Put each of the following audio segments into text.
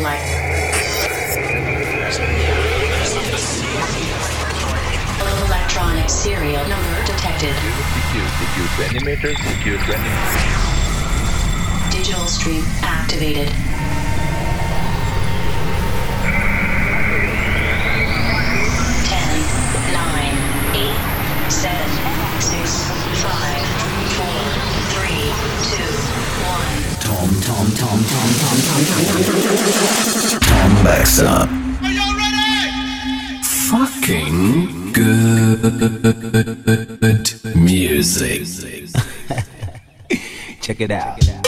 life. Electronic serial number detected. Digital stream activated. Ten, nine, eight, seven. Tom, Tom, Tom, Tom, Tom, Tom, Tom backs up. Are you ready? Fucking good music. Check it out.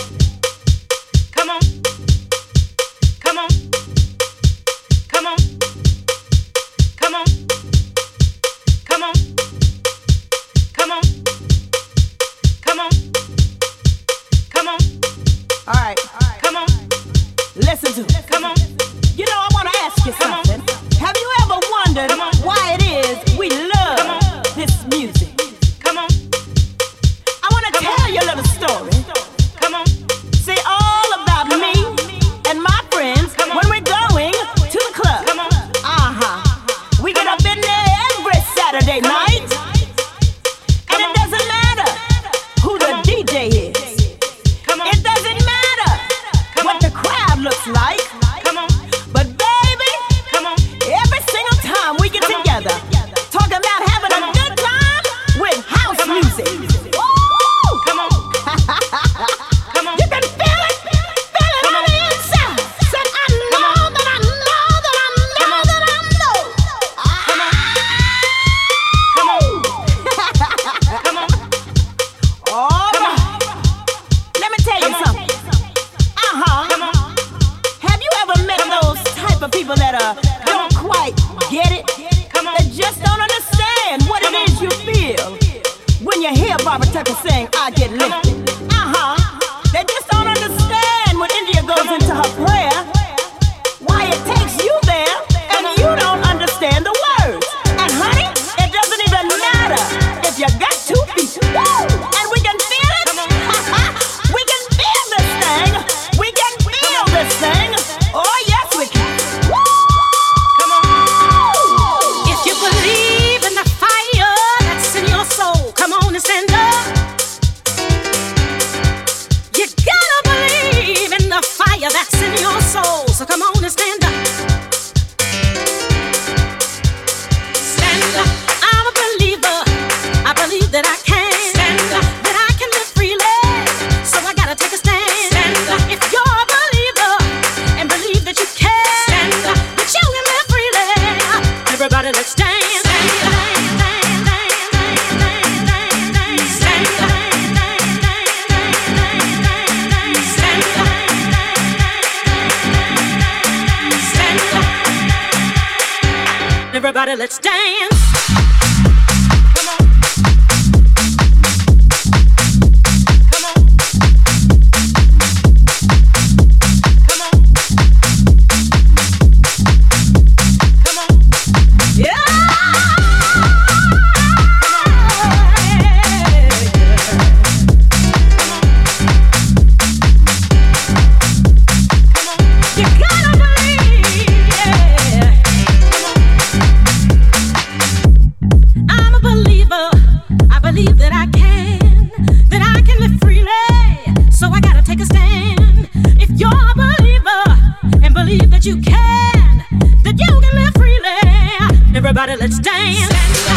believe that you can, that you can live freely. Everybody, let's dance.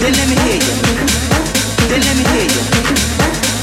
Then let me hear you. Then let me hear you.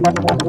なるほど。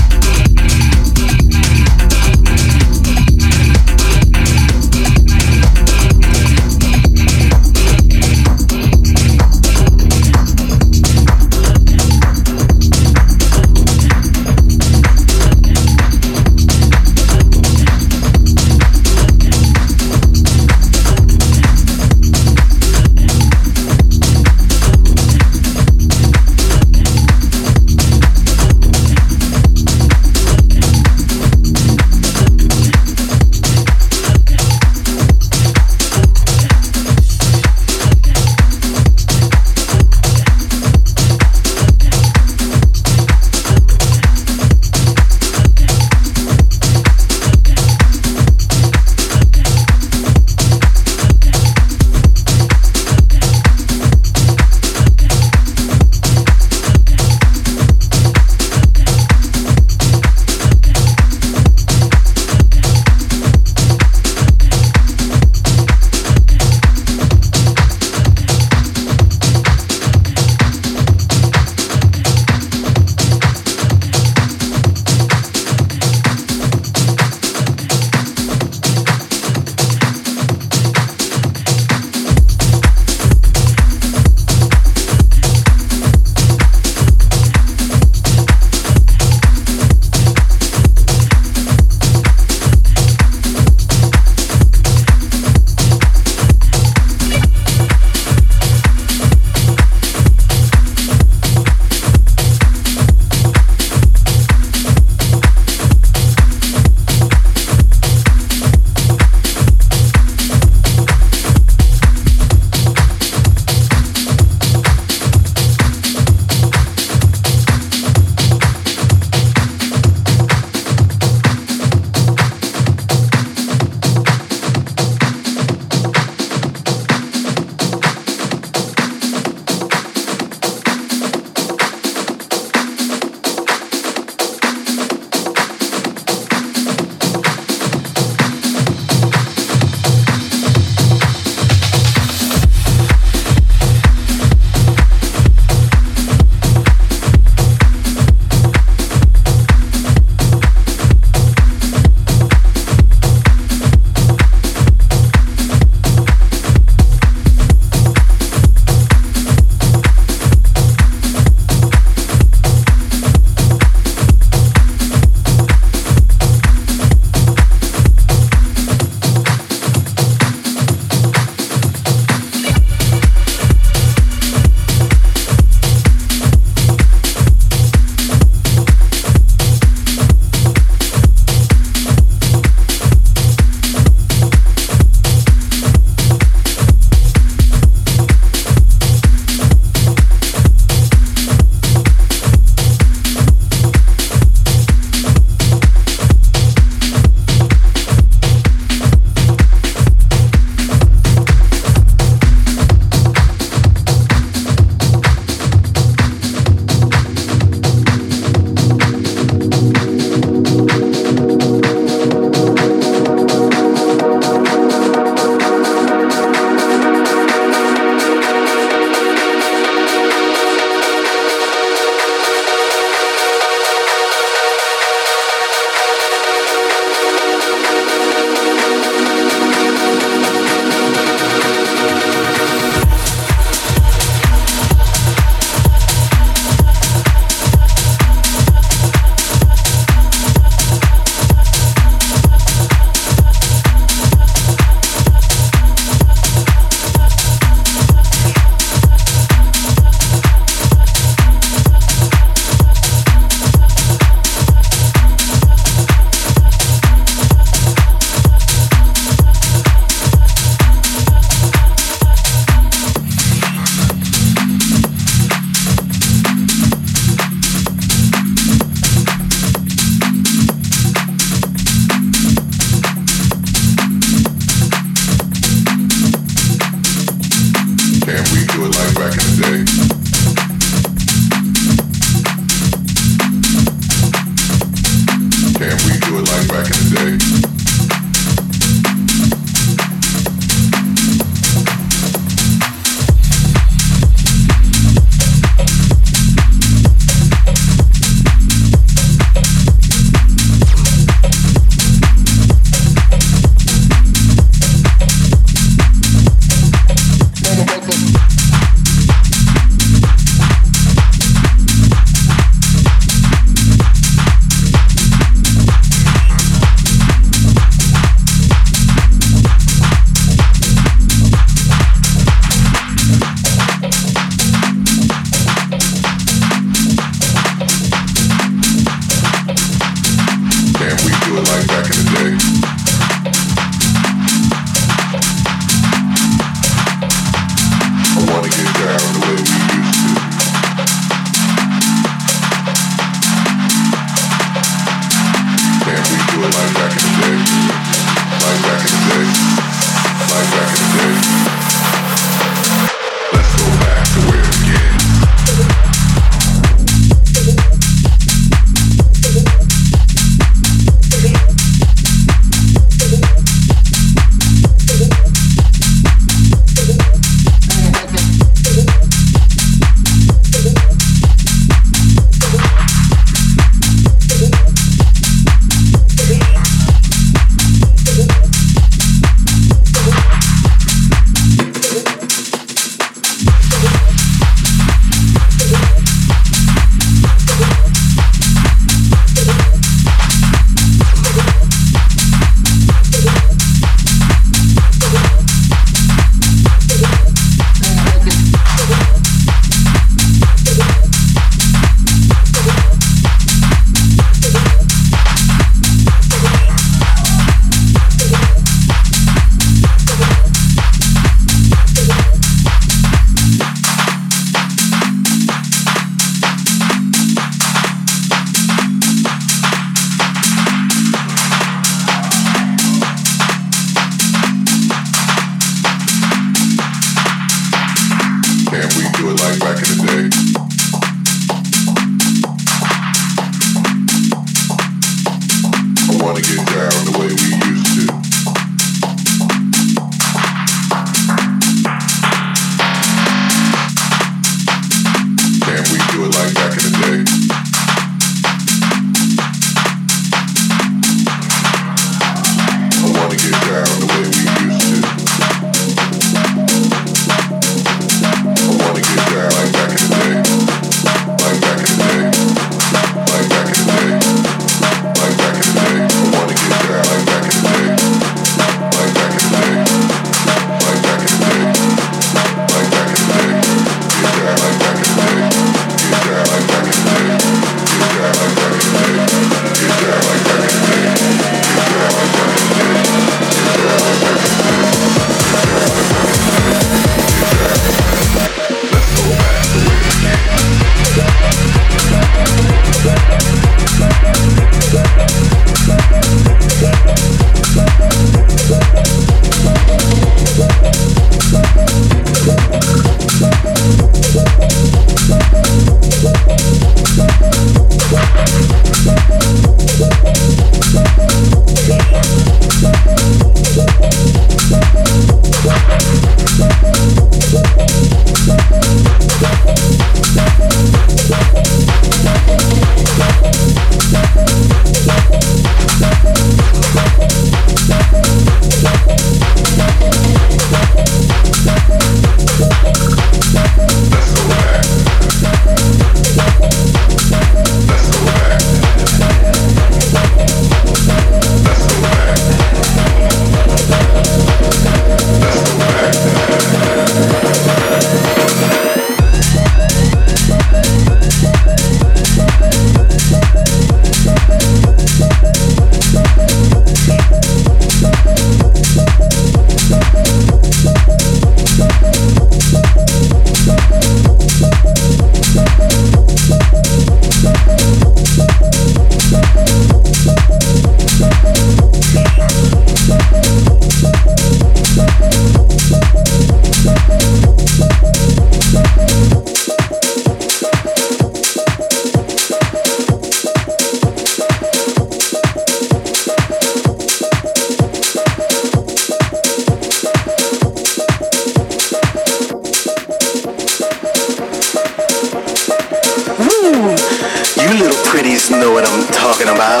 talking about?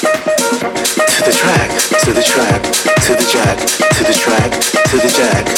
To the track, to the track, to the jack, to the track, to the jack.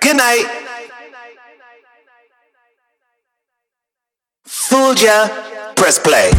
Good night. Fooled ya. Press play.